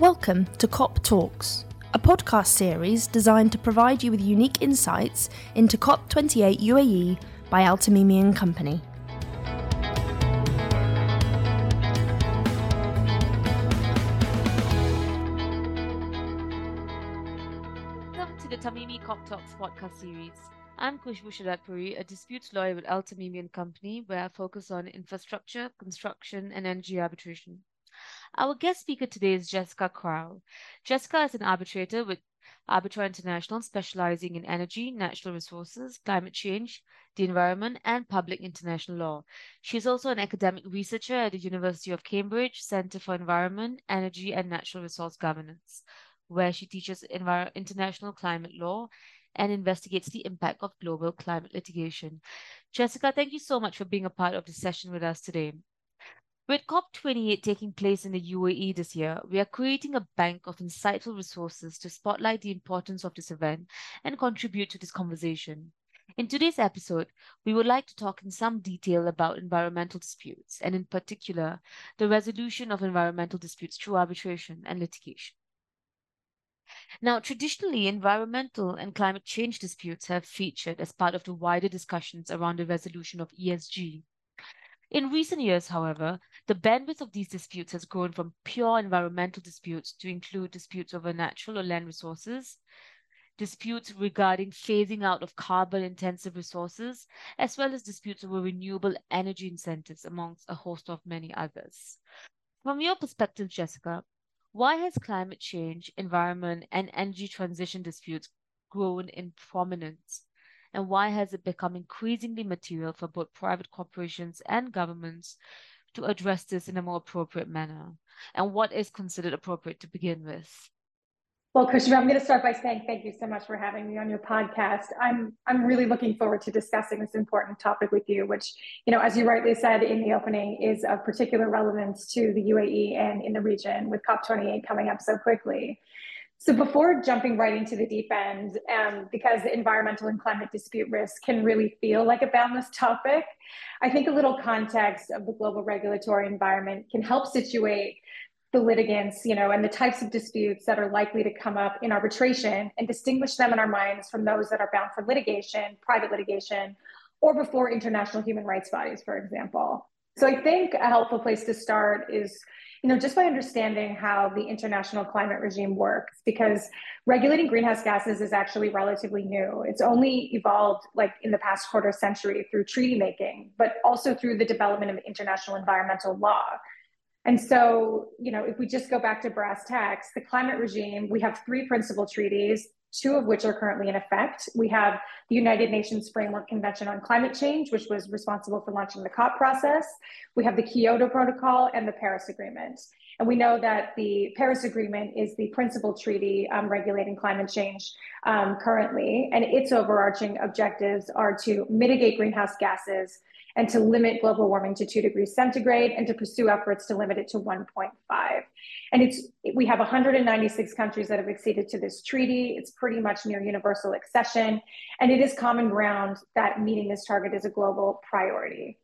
Welcome to COP Talks, a podcast series designed to provide you with unique insights into COP28 UAE by Al Tamimi and Company. Welcome to the Tamimi COP Talks podcast series. I'm Khushboo Shahdadpuri, a disputes lawyer with Al Tamimi and Company, where I focus on infrastructure, construction, and energy arbitration. Our guest speaker today is Jessica Crowell. Jessica is an arbitrator with Arbitra International, specializing in energy, natural resources, climate change, the environment, and public international law. She is also an academic researcher at the University of Cambridge Center for Environment, Energy, and Natural Resource Governance, where she teaches envir- international climate law and investigates the impact of global climate litigation. Jessica, thank you so much for being a part of this session with us today. With COP28 taking place in the UAE this year, we are creating a bank of insightful resources to spotlight the importance of this event and contribute to this conversation. In today's episode, we would like to talk in some detail about environmental disputes, and in particular, the resolution of environmental disputes through arbitration and litigation. Now, traditionally, environmental and climate change disputes have featured as part of the wider discussions around the resolution of ESG. In recent years, however, the bandwidth of these disputes has grown from pure environmental disputes to include disputes over natural or land resources, disputes regarding phasing out of carbon intensive resources, as well as disputes over renewable energy incentives, amongst a host of many others. From your perspective, Jessica, why has climate change, environment, and energy transition disputes grown in prominence and why has it become increasingly material for both private corporations and governments to address this in a more appropriate manner? And what is considered appropriate to begin with? Well, Khushboo, I'm going to start by saying thank you so much for having me on your podcast. I'm I'm really looking forward to discussing this important topic with you, which, you know, as you rightly said in the opening, is of particular relevance to the UAE and in the region with COP28 coming up so quickly. So before jumping right into the deep end, um, because environmental and climate dispute risk can really feel like a boundless topic, I think a little context of the global regulatory environment can help situate the litigants, you know, and the types of disputes that are likely to come up in arbitration and distinguish them in our minds from those that are bound for litigation, private litigation, or before international human rights bodies, for example. So I think a helpful place to start is you know, just by understanding how the international climate regime works, because regulating greenhouse gases is actually relatively new. It's only evolved like in the past quarter century through treaty making, but also through the development of international environmental law. And so, you know, if we just go back to brass tacks, the climate regime, we have three principal treaties two of which are currently in effect. We have the United Nations Framework Convention on Climate Change, which was responsible for launching the COP process. We have the Kyoto Protocol and the Paris Agreement. And we know that the Paris Agreement is the principal treaty um, regulating climate change um, currently, and its overarching objectives are to mitigate greenhouse gases, and to limit global warming to two degrees centigrade and to pursue efforts to limit it to 1.5. And it's we have 196 countries that have acceded to this treaty. It's pretty much near universal accession, and it is common ground that meeting this target is a global priority.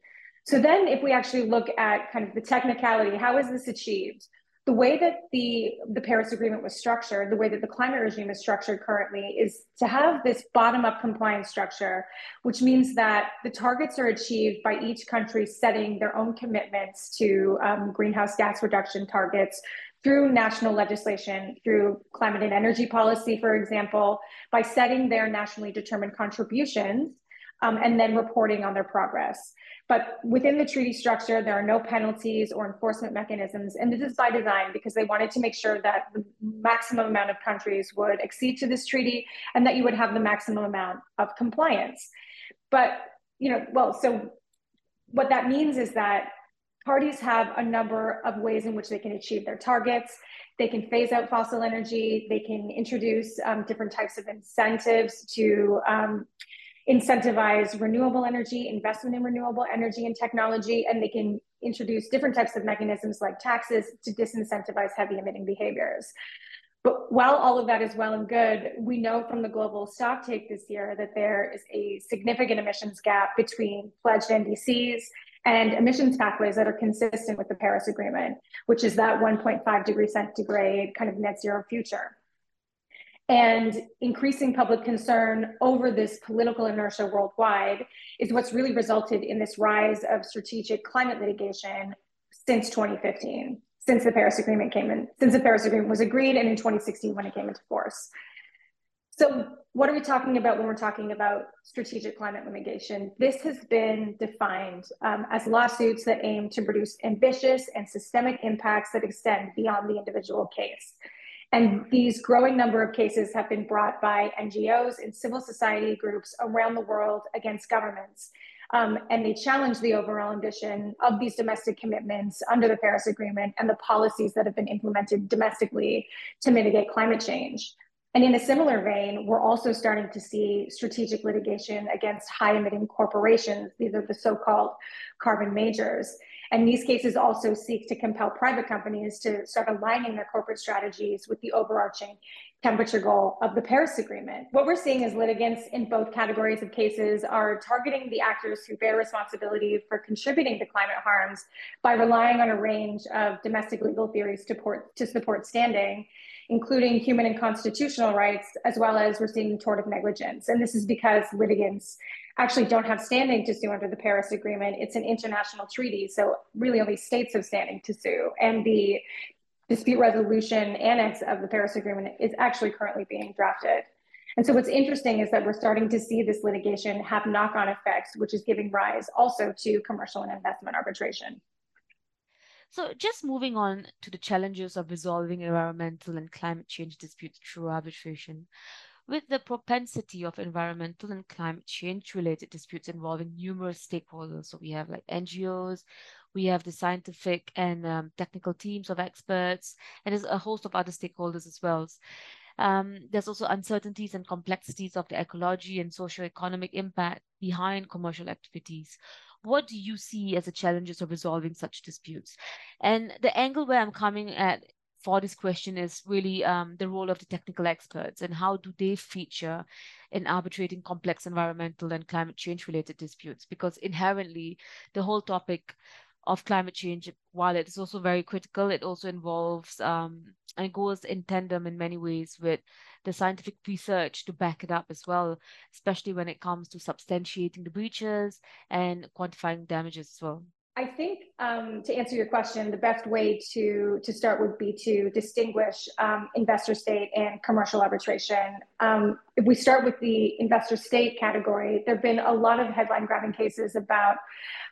So then if we actually look at kind of the technicality, how is this achieved? the way that the, the Paris Agreement was structured, the way that the climate regime is structured currently, is to have this bottom up compliance structure, which means that the targets are achieved by each country setting their own commitments to um, greenhouse gas reduction targets through national legislation, through climate and energy policy, for example, by setting their nationally determined contributions um, and then reporting on their progress. But within the treaty structure, there are no penalties or enforcement mechanisms. And this is by design because they wanted to make sure that the maximum amount of countries would accede to this treaty and that you would have the maximum amount of compliance. But, you know, well, so what that means is that parties have a number of ways in which they can achieve their targets. They can phase out fossil energy. They can introduce um, different types of incentives to um, incentivize renewable energy, investment in renewable energy and technology, and they can introduce different types of mechanisms like taxes to disincentivize heavy emitting behaviors. But while all of that is well and good, we know from the global stock take this year that there is a significant emissions gap between pledged NDCs and emissions pathways that are consistent with the Paris Agreement, which is that 1.5 degree centigrade kind of net zero future. And increasing public concern over this political inertia worldwide is what's really resulted in this rise of strategic climate litigation since 2015, since the Paris Agreement came in, since the Paris Agreement was agreed, and in 2016 when it came into force. So, what are we talking about when we're talking about strategic climate litigation? This has been defined um, as lawsuits that aim to produce ambitious and systemic impacts that extend beyond the individual case. And these growing number of cases have been brought by NGOs and civil society groups around the world against governments. Um, and they challenge the overall ambition of these domestic commitments under the Paris Agreement and the policies that have been implemented domestically to mitigate climate change. And in a similar vein, we're also starting to see strategic litigation against high emitting corporations. These are the so called carbon majors. And these cases also seek to compel private companies to start aligning their corporate strategies with the overarching temperature goal of the Paris Agreement. What we're seeing is litigants in both categories of cases are targeting the actors who bear responsibility for contributing to climate harms by relying on a range of domestic legal theories to, to support standing, including human and constitutional rights, as well as we're seeing tort of negligence. And this is because litigants actually don't have standing to sue under the Paris Agreement. It's an international treaty, so really only states have standing to sue. And the dispute resolution annex of the Paris Agreement is actually currently being drafted. And so what's interesting is that we're starting to see this litigation have knock-on effects, which is giving rise also to commercial and investment arbitration. So just moving on to the challenges of resolving environmental and climate change disputes through arbitration. With the propensity of environmental and climate change related disputes involving numerous stakeholders, so we have like NGOs, we have the scientific and um, technical teams of experts, and there's a host of other stakeholders as well. Um, there's also uncertainties and complexities of the ecology and socio-economic impact behind commercial activities. What do you see as the challenges of resolving such disputes? And the angle where I'm coming at for this question is really um, the role of the technical experts and how do they feature in arbitrating complex environmental and climate change related disputes? Because inherently the whole topic of climate change while it is also very critical it also involves um, and goes in tandem in many ways with the scientific research to back it up as well especially when it comes to substantiating the breaches and quantifying damages as well I think um, to answer your question, the best way to to start would be to distinguish um, investor state and commercial arbitration. Um, if we start with the investor state category, there have been a lot of headline grabbing cases about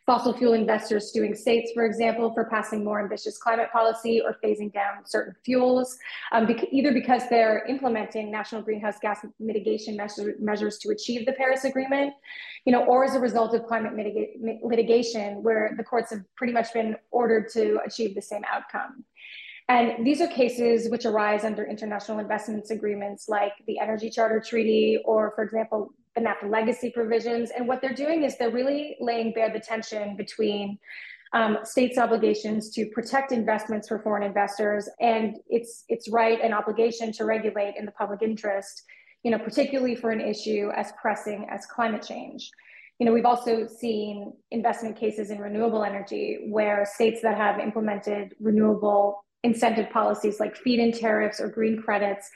fossil fuel investors suing states, for example, for passing more ambitious climate policy or phasing down certain fuels, um, bec- either because they're implementing national greenhouse gas mitigation measure- measures to achieve the Paris Agreement, you know, or as a result of climate litigation, where the courts have pretty much been ordered to achieve the same outcome. And these are cases which arise under international investments agreements like the Energy Charter Treaty, or, for example, the NAFTA legacy provisions. And what they're doing is they're really laying bare the tension between um, states' obligations to protect investments for foreign investors and its its right and obligation to regulate in the public interest, you know, particularly for an issue as pressing as climate change. You know, we've also seen investment cases in renewable energy where states that have implemented renewable incentive policies like feed-in tariffs or green credits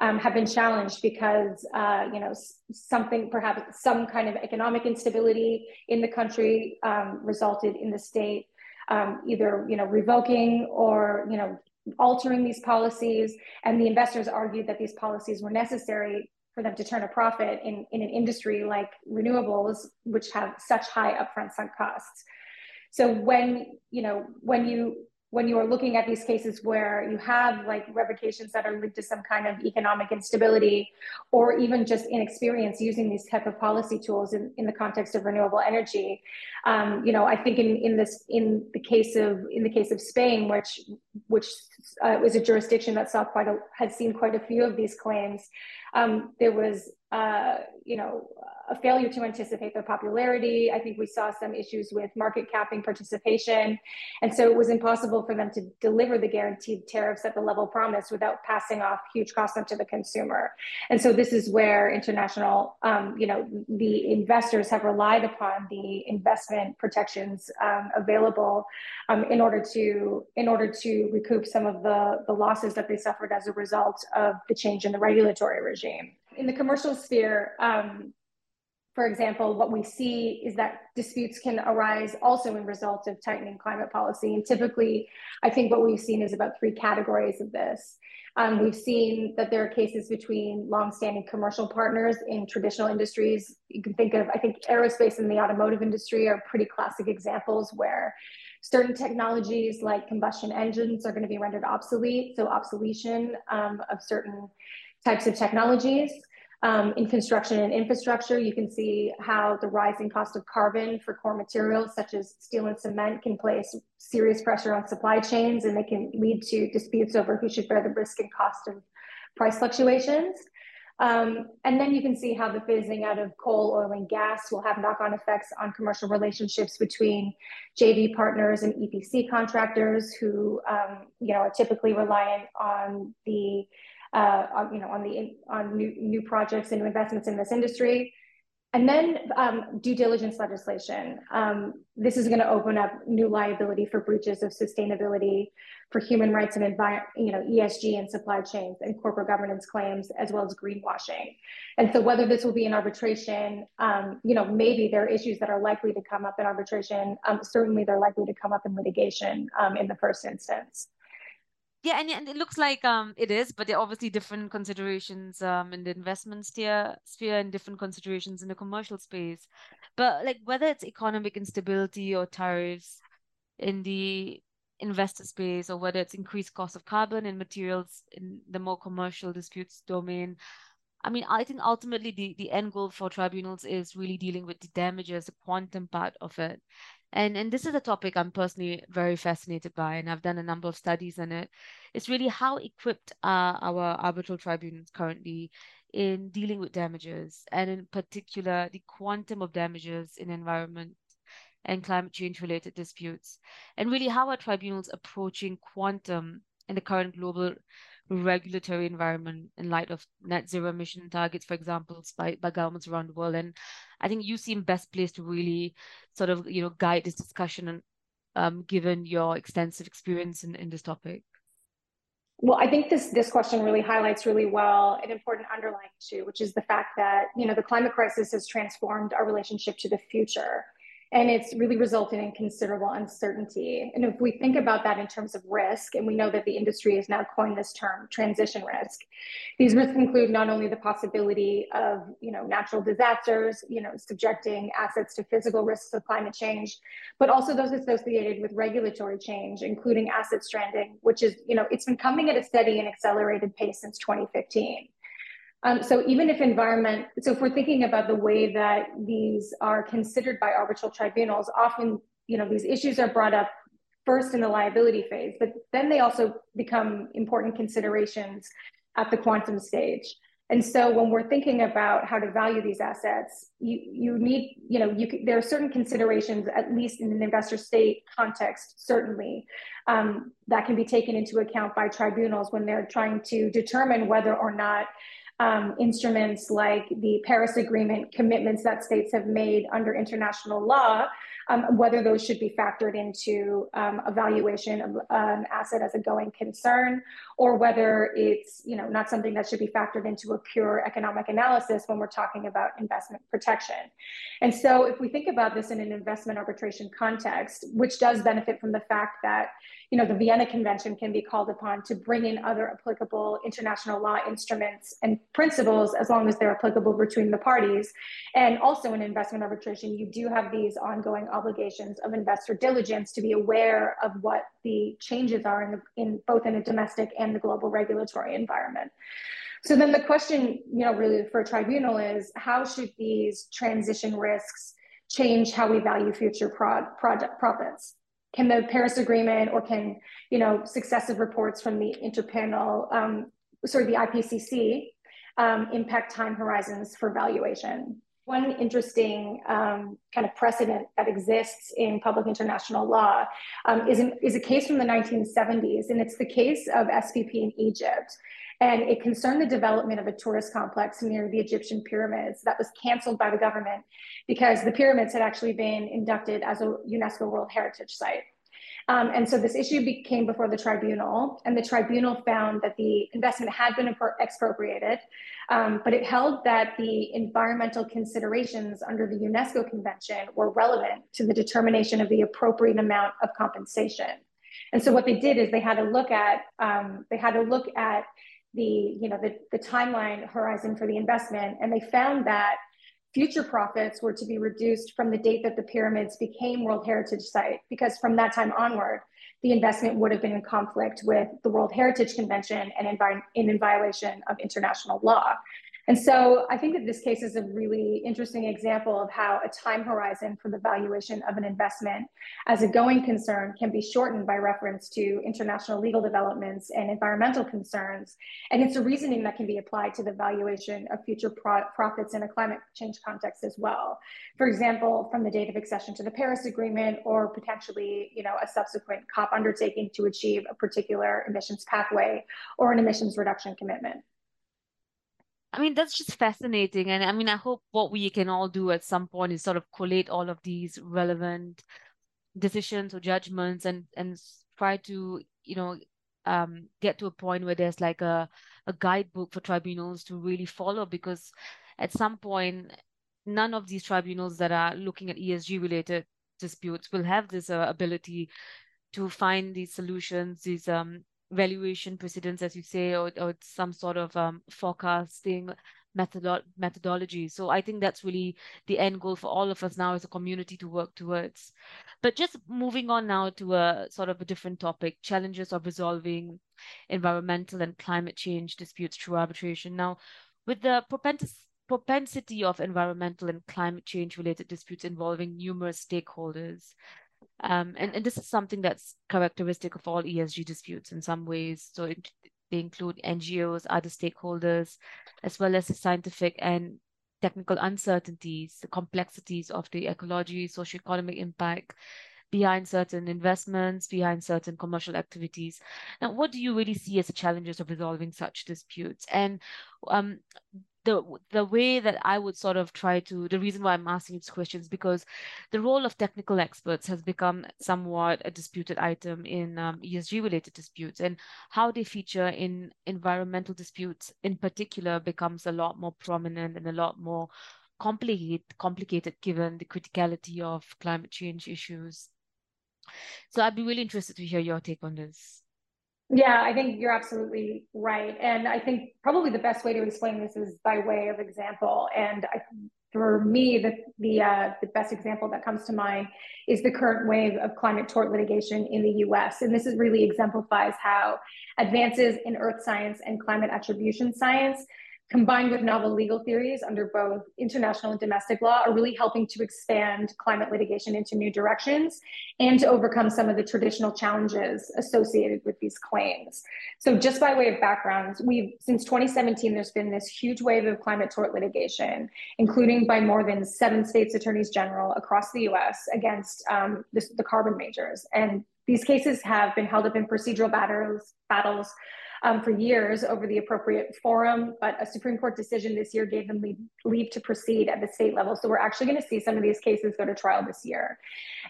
um, have been challenged because uh, you know something perhaps some kind of economic instability in the country um, resulted in the state um, either you know revoking or you know altering these policies. And the investors argued that these policies were necessary for them to turn a profit in, in an industry like renewables which have such high upfront sunk costs. So when you know when you when you are looking at these cases where you have like revocations that are linked to some kind of economic instability or even just inexperience using these type of policy tools in, in the context of renewable energy um, you know i think in, in this in the case of in the case of spain which which uh, was a jurisdiction that saw quite a, had seen quite a few of these claims, um, there was, uh, you know, a failure to anticipate their popularity. I think we saw some issues with market capping participation. And so it was impossible for them to deliver the guaranteed tariffs at the level promised without passing off huge costs onto the consumer. And so this is where international, um, you know, the investors have relied upon the investment protections um, available um, in order to in order to recoup some of the, the losses that they suffered as a result of the change in the regulatory regime. In the commercial sphere, um, for example, what we see is that disputes can arise also in result of tightening climate policy. And typically, I think what we've seen is about three categories of this. Um, we've seen that there are cases between longstanding commercial partners in traditional industries. You can think of, I think, aerospace and the automotive industry are pretty classic examples where certain technologies like combustion engines are going to be rendered obsolete. So, obsolescence um, of certain types of technologies. Um, in construction and infrastructure, you can see how the rising cost of carbon for core materials such as steel and cement can place serious pressure on supply chains and they can lead to disputes over who should bear the risk and cost of price fluctuations. Um, and then you can see how the phasing out of coal, oil, and gas will have knock-on effects on commercial relationships between JV partners and EPC contractors who, um, you know, are typically reliant on the uh, on, you know, on the on new new projects and new investments in this industry. And then um, due diligence legislation. Um, this is going to open up new liability for breaches of sustainability, for human rights and environment, you know, ESG and supply chains and corporate governance claims, as well as greenwashing. And so, whether this will be in arbitration, um, you know, maybe there are issues that are likely to come up in arbitration. Um, certainly, they're likely to come up in litigation um, in the first instance. Yeah, and, and it looks like um it is, but there are obviously different considerations um in the investment sphere sphere and different considerations in the commercial space. But like whether it's economic instability or tariffs in the investor space or whether it's increased cost of carbon and materials in the more commercial disputes domain. I mean, I think ultimately the, the end goal for tribunals is really dealing with the damages, the quantum part of it. And and this is a topic I'm personally very fascinated by, and I've done a number of studies on it. It's really how equipped are our arbitral tribunals currently in dealing with damages, and in particular the quantum of damages in environment and climate change related disputes, and really how are tribunals approaching quantum in the current global regulatory environment in light of net zero emission targets, for example, by, by governments around the world. And I think you seem best placed to really sort of, you know, guide this discussion and um, given your extensive experience in, in this topic. Well, I think this this question really highlights really well an important underlying issue, which is the fact that you know the climate crisis has transformed our relationship to the future and it's really resulted in considerable uncertainty. And if we think about that in terms of risk, and we know that the industry has now coined this term, transition risk, these risks include not only the possibility of, you know, natural disasters, you know, subjecting assets to physical risks of climate change, but also those associated with regulatory change, including asset stranding, which is, you know, it's been coming at a steady and accelerated pace since 2015. Um, so even if environment, so if we're thinking about the way that these are considered by arbitral tribunals, often, you know, these issues are brought up first in the liability phase, but then they also become important considerations at the quantum stage. And so when we're thinking about how to value these assets, you, you need, you know, you there are certain considerations, at least in an investor state context, certainly, um, that can be taken into account by tribunals when they're trying to determine whether or not um, instruments like the Paris Agreement commitments that states have made under international law, um, whether those should be factored into um, evaluation of an asset as a going concern, or whether it's you know not something that should be factored into a pure economic analysis when we're talking about investment protection. And so, if we think about this in an investment arbitration context, which does benefit from the fact that you know, the Vienna Convention can be called upon to bring in other applicable international law instruments and principles as long as they're applicable between the parties. And also in investment arbitration, you do have these ongoing obligations of investor diligence to be aware of what the changes are in, the, in both in a domestic and the global regulatory environment. So then the question, you know, really for a tribunal is how should these transition risks change how we value future pro- project profits? can the Paris Agreement or can you know successive reports from the interpanel, um, sorry, the IPCC, um, impact time horizons for valuation? One interesting um, kind of precedent that exists in public international law um, is, is a case from the 1970s, and it's the case of SPP in Egypt. And it concerned the development of a tourist complex near the Egyptian pyramids that was canceled by the government because the pyramids had actually been inducted as a UNESCO World Heritage Site. Um, and so this issue became before the tribunal, and the tribunal found that the investment had been expropriated, um, but it held that the environmental considerations under the UNESCO Convention were relevant to the determination of the appropriate amount of compensation. And so what they did is they had to look at um, they had to look at the you know the, the timeline horizon for the investment, and they found that future profits were to be reduced from the date that the pyramids became World Heritage Site, because from that time onward, the investment would have been in conflict with the World Heritage Convention and in, in violation of international law. And so I think that this case is a really interesting example of how a time horizon for the valuation of an investment as a going concern can be shortened by reference to international legal developments and environmental concerns. And it's a reasoning that can be applied to the valuation of future pro profits in a climate change context as well. For example, from the date of accession to the Paris Agreement or potentially, you know, a subsequent COP undertaking to achieve a particular emissions pathway or an emissions reduction commitment. I mean, that's just fascinating. And I mean, I hope what we can all do at some point is sort of collate all of these relevant decisions or judgments and and try to, you know, um, get to a point where there's like a, a guidebook for tribunals to really follow because at some point none of these tribunals that are looking at ESG related disputes will have this uh, ability to find these solutions, these um, valuation precedents, as you say, or, or some sort of um, forecasting methodolo- methodology. So I think that's really the end goal for all of us now as a community to work towards. But just moving on now to a sort of a different topic, challenges of resolving environmental and climate change disputes through arbitration. Now, with the propensity of environmental and climate change related disputes involving numerous stakeholders, um, and, and this is something that's characteristic of all ESG disputes in some ways. So it, they include NGOs, other stakeholders, as well as the scientific and technical uncertainties, the complexities of the ecology, socioeconomic impact behind certain investments, behind certain commercial activities. Now, what do you really see as the challenges of resolving such disputes? And um, the the way that I would sort of try to the reason why I'm asking these questions because the role of technical experts has become somewhat a disputed item in um, ESG related disputes and how they feature in environmental disputes in particular becomes a lot more prominent and a lot more complicated complicated given the criticality of climate change issues. So I'd be really interested to hear your take on this. Yeah, I think you're absolutely right. And I think probably the best way to explain this is by way of example. And I, for me, the the, uh, the best example that comes to mind is the current wave of climate tort litigation in the U.S. And this is really exemplifies how advances in earth science and climate attribution science combined with novel legal theories under both international and domestic law, are really helping to expand climate litigation into new directions and to overcome some of the traditional challenges associated with these claims. So, just by way of background, we've since 2017, there's been this huge wave of climate tort litigation, including by more than seven states' attorneys general across the US against um, the carbon majors. And these cases have been held up in procedural battles, battles um, for years over the appropriate forum, but a Supreme Court decision this year gave them leave, leave to proceed at the state level. So we're actually going to see some of these cases go to trial this year.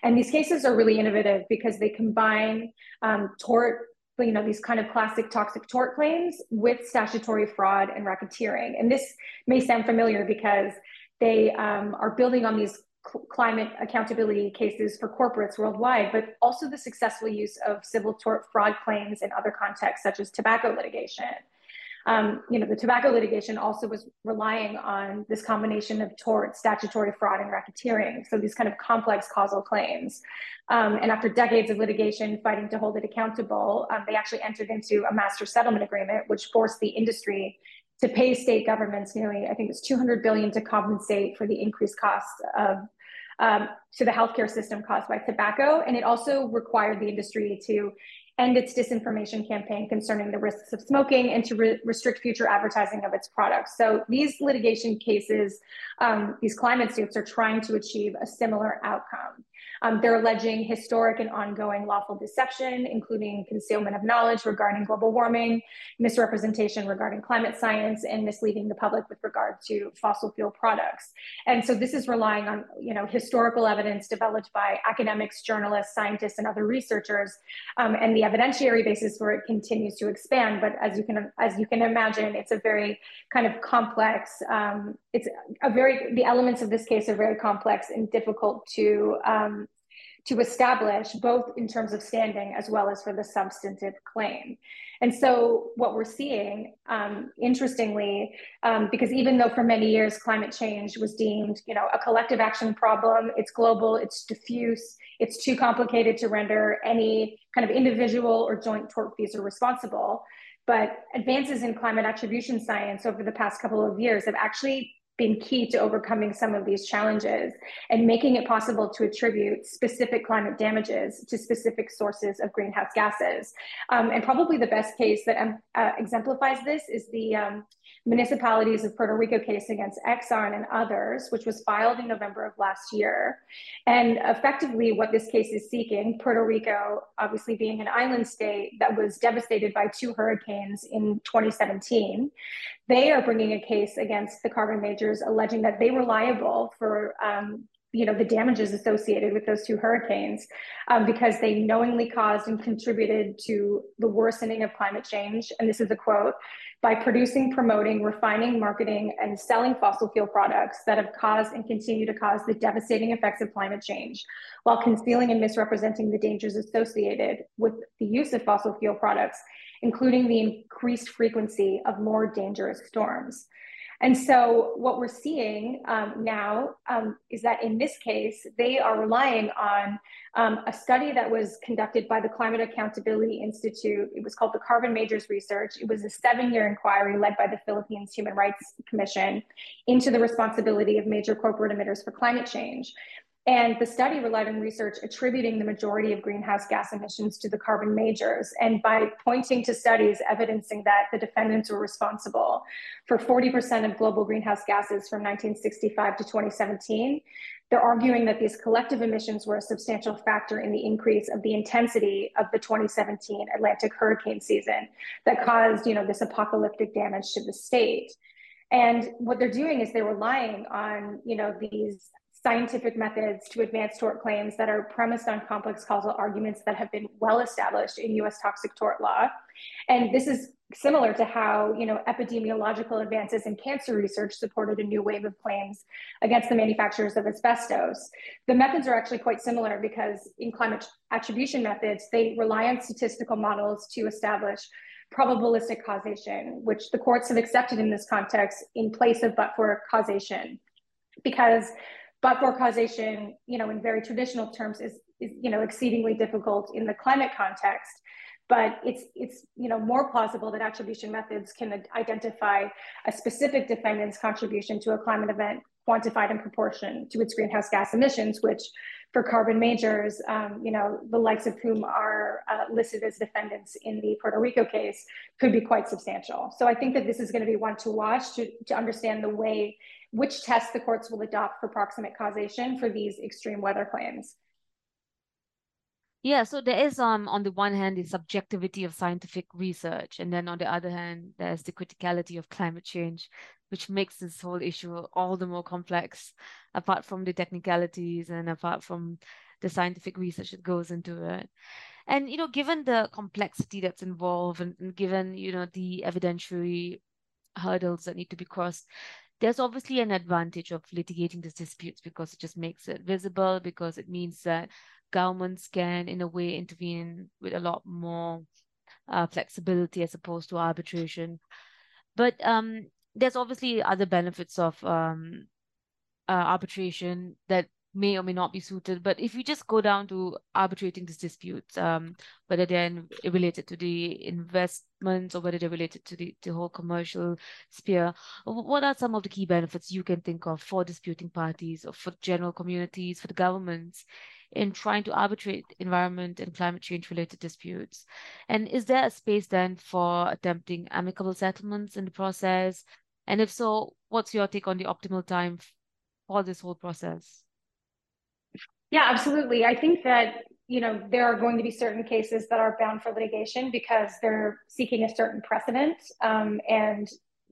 And these cases are really innovative because they combine um, tort you know these kind of classic toxic tort claims with statutory fraud and racketeering and this may sound familiar because they um, are building on these climate accountability cases for corporates worldwide, but also the successful use of civil tort fraud claims in other contexts, such as tobacco litigation. Um, you know, the tobacco litigation also was relying on this combination of tort, statutory fraud, and racketeering. So these kind of complex causal claims. Um, and after decades of litigation fighting to hold it accountable, um, they actually entered into a master settlement agreement, which forced the industry to pay state governments nearly, I think it's 200 billion to compensate for the increased costs of um, to the healthcare system caused by tobacco. And it also required the industry to end its disinformation campaign concerning the risks of smoking and to re restrict future advertising of its products. So these litigation cases, um, these climate suits are trying to achieve a similar outcome. Um, they're alleging historic and ongoing lawful deception, including concealment of knowledge regarding global warming, misrepresentation regarding climate science, and misleading the public with regard to fossil fuel products. And so this is relying on you know, historical evidence developed by academics, journalists, scientists, and other researchers. Um, and the evidentiary basis for it continues to expand. But as you can, as you can imagine, it's a very kind of complex, um, it's a very, the elements of this case are very complex and difficult to um, to establish both in terms of standing as well as for the substantive claim. And so what we're seeing, um, interestingly, um, because even though for many years climate change was deemed, you know, a collective action problem, it's global, it's diffuse, it's too complicated to render any kind of individual or joint tortfeasor responsible. But advances in climate attribution science over the past couple of years have actually been key to overcoming some of these challenges and making it possible to attribute specific climate damages to specific sources of greenhouse gases. Um, and probably the best case that um, uh, exemplifies this is the um, municipalities of Puerto Rico case against Exxon and others, which was filed in November of last year. And effectively, what this case is seeking, Puerto Rico, obviously being an island state that was devastated by two hurricanes in 2017, they are bringing a case against the carbon majors, alleging that they were liable for um, you know the damages associated with those two hurricanes um, because they knowingly caused and contributed to the worsening of climate change. And this is a quote by producing, promoting, refining, marketing, and selling fossil fuel products that have caused and continue to cause the devastating effects of climate change, while concealing and misrepresenting the dangers associated with the use of fossil fuel products, including the increased frequency of more dangerous storms. And so what we're seeing um, now um, is that in this case, they are relying on um, a study that was conducted by the Climate Accountability Institute. It was called the Carbon Majors Research. It was a seven-year inquiry led by the Philippines Human Rights Commission into the responsibility of major corporate emitters for climate change. And the study relied on research attributing the majority of greenhouse gas emissions to the carbon majors. And by pointing to studies evidencing that the defendants were responsible for 40% of global greenhouse gases from 1965 to 2017, they're arguing that these collective emissions were a substantial factor in the increase of the intensity of the 2017 Atlantic hurricane season that caused, you know, this apocalyptic damage to the state. And what they're doing is they're relying on, you know, these scientific methods to advance tort claims that are premised on complex causal arguments that have been well established in US toxic tort law. And this is similar to how you know epidemiological advances in cancer research supported a new wave of claims against the manufacturers of asbestos. The methods are actually quite similar because in climate attribution methods, they rely on statistical models to establish probabilistic causation, which the courts have accepted in this context in place of but for causation. Because but for causation, you know, in very traditional terms is, is, you know, exceedingly difficult in the climate context. But it's, it's, you know, more plausible that attribution methods can identify a specific defendant's contribution to a climate event quantified in proportion to its greenhouse gas emissions, which for carbon majors, um, you know, the likes of whom are uh, listed as defendants in the Puerto Rico case could be quite substantial. So I think that this is going to be one to watch to, to understand the way which tests the courts will adopt for proximate causation for these extreme weather claims. Yeah, so there is um on the one hand the subjectivity of scientific research, and then on the other hand, there's the criticality of climate change, which makes this whole issue all the more complex, apart from the technicalities and apart from the scientific research that goes into it. And you know, given the complexity that's involved and, and given, you know, the evidentiary hurdles that need to be crossed, there's obviously an advantage of litigating these disputes because it just makes it visible, because it means that governments can, in a way, intervene with a lot more uh, flexibility as opposed to arbitration. But um, there's obviously other benefits of um, uh, arbitration that may or may not be suited. But if you just go down to arbitrating these disputes, um, whether they're related to the investments or whether they're related to the, the whole commercial sphere, what are some of the key benefits you can think of for disputing parties or for general communities, for the governments in trying to arbitrate environment and climate change related disputes? And is there a space then for attempting amicable settlements in the process? And if so, what's your take on the optimal time for this whole process? Yeah, absolutely. I think that you know there are going to be certain cases that are bound for litigation because they're seeking a certain precedent, um, and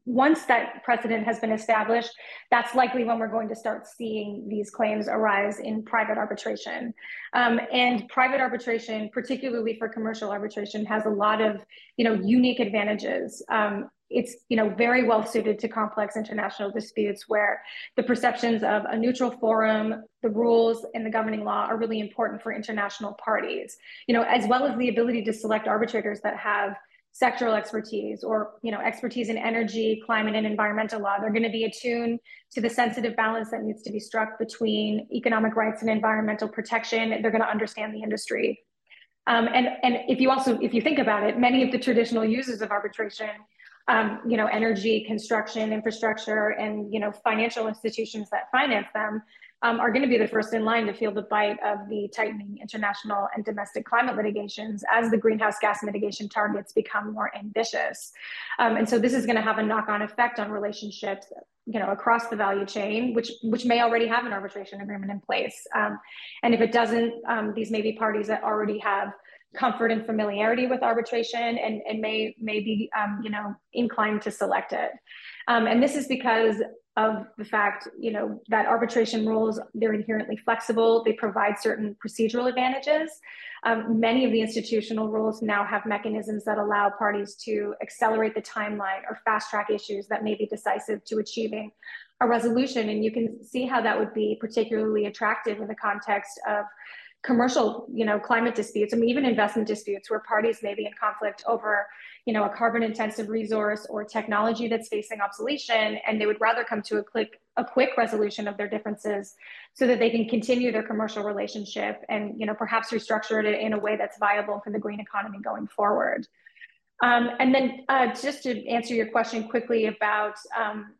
once that precedent has been established, that's likely when we're going to start seeing these claims arise in private arbitration. Um, and private arbitration, particularly for commercial arbitration, has a lot of you know unique advantages. Um, it's you know very well suited to complex international disputes where the perceptions of a neutral forum the rules and the governing law are really important for international parties you know as well as the ability to select arbitrators that have sectoral expertise or you know expertise in energy climate and environmental law. They're going to be attuned to the sensitive balance that needs to be struck between economic rights and environmental protection. They're going to understand the industry. Um, and and if you also if you think about it many of the traditional uses of arbitration um, you know, energy, construction, infrastructure, and you know, financial institutions that finance them um, are going to be the first in line to feel the bite of the tightening international and domestic climate litigations as the greenhouse gas mitigation targets become more ambitious. Um, and so this is going to have a knock-on effect on relationships you know across the value chain which which may already have an arbitration agreement in place um, and if it doesn't um, these may be parties that already have comfort and familiarity with arbitration and, and may, may be um, you know, inclined to select it. Um, and this is because of the fact you know, that arbitration rules, they're inherently flexible, they provide certain procedural advantages. Um, many of the institutional rules now have mechanisms that allow parties to accelerate the timeline or fast track issues that may be decisive to achieving a resolution. And you can see how that would be particularly attractive in the context of commercial, you know, climate disputes, I mean, even investment disputes where parties may be in conflict over, you know, a carbon intensive resource or technology that's facing obsolescence, and they would rather come to a quick, a quick resolution of their differences so that they can continue their commercial relationship and, you know, perhaps restructure it in a way that's viable for the green economy going forward. Um, and then uh, just to answer your question quickly about um,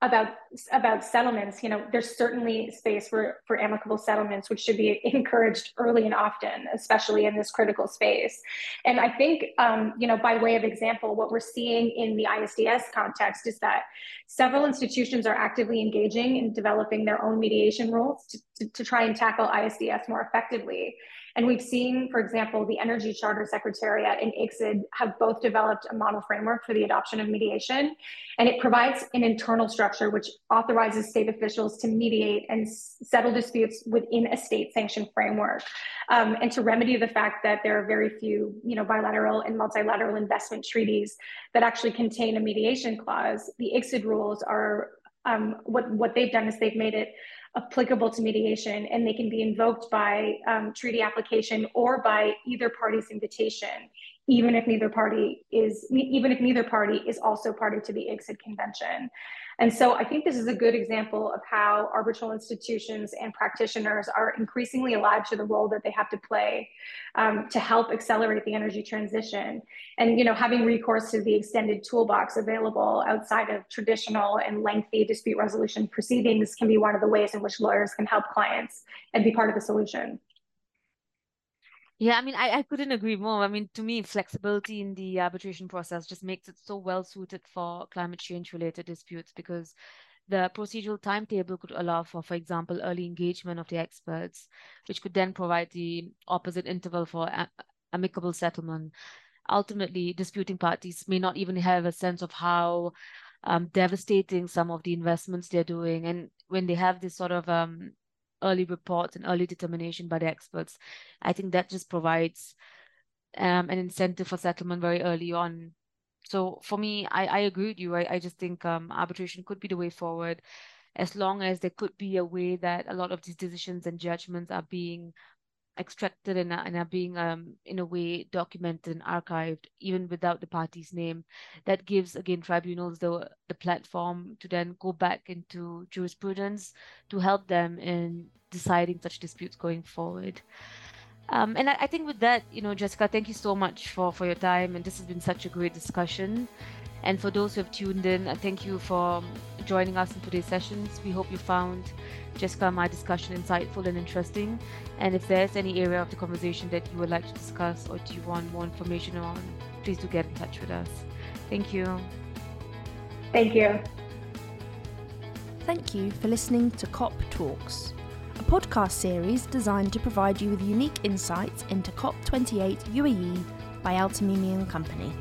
about about settlements you know there's certainly space for for amicable settlements which should be encouraged early and often especially in this critical space. And i think um, you know by way of example what we're seeing in the isds context is that several institutions are actively engaging in developing their own mediation rules to, to, to try and tackle isds more effectively and we've seen, for example, the Energy Charter Secretariat and ICSID have both developed a model framework for the adoption of mediation. And it provides an internal structure which authorizes state officials to mediate and settle disputes within a state sanctioned framework. Um, and to remedy the fact that there are very few you know, bilateral and multilateral investment treaties that actually contain a mediation clause, the ICSID rules are um, what, what they've done is they've made it applicable to mediation and they can be invoked by um, treaty application or by either party's invitation even if neither party is even if neither party is also party to the ICSID convention. And so I think this is a good example of how arbitral institutions and practitioners are increasingly alive to the role that they have to play um, to help accelerate the energy transition. And you know, having recourse to the extended toolbox available outside of traditional and lengthy dispute resolution proceedings can be one of the ways in which lawyers can help clients and be part of the solution. Yeah, I mean, I, I couldn't agree more. I mean, to me, flexibility in the arbitration process just makes it so well suited for climate change related disputes because the procedural timetable could allow for, for example, early engagement of the experts, which could then provide the opposite interval for amicable settlement. Ultimately, disputing parties may not even have a sense of how um, devastating some of the investments they're doing. And when they have this sort of um, early reports and early determination by the experts. I think that just provides um, an incentive for settlement very early on. So for me, I, I agree with you. I, I just think um, arbitration could be the way forward as long as there could be a way that a lot of these decisions and judgments are being extracted and, and are being um, in a way documented and archived even without the party's name. That gives again tribunals the the platform to then go back into jurisprudence to help them in deciding such disputes going forward um, and I, I think with that you know jessica thank you so much for for your time and this has been such a great discussion and for those who have tuned in, thank you for joining us in today's sessions. We hope you found Jessica and my discussion insightful and interesting. And if there's any area of the conversation that you would like to discuss or do you want more information on, please do get in touch with us. Thank you. Thank you. Thank you for listening to COP Talks, a podcast series designed to provide you with unique insights into COP28 UAE by Al Tamimi and Company.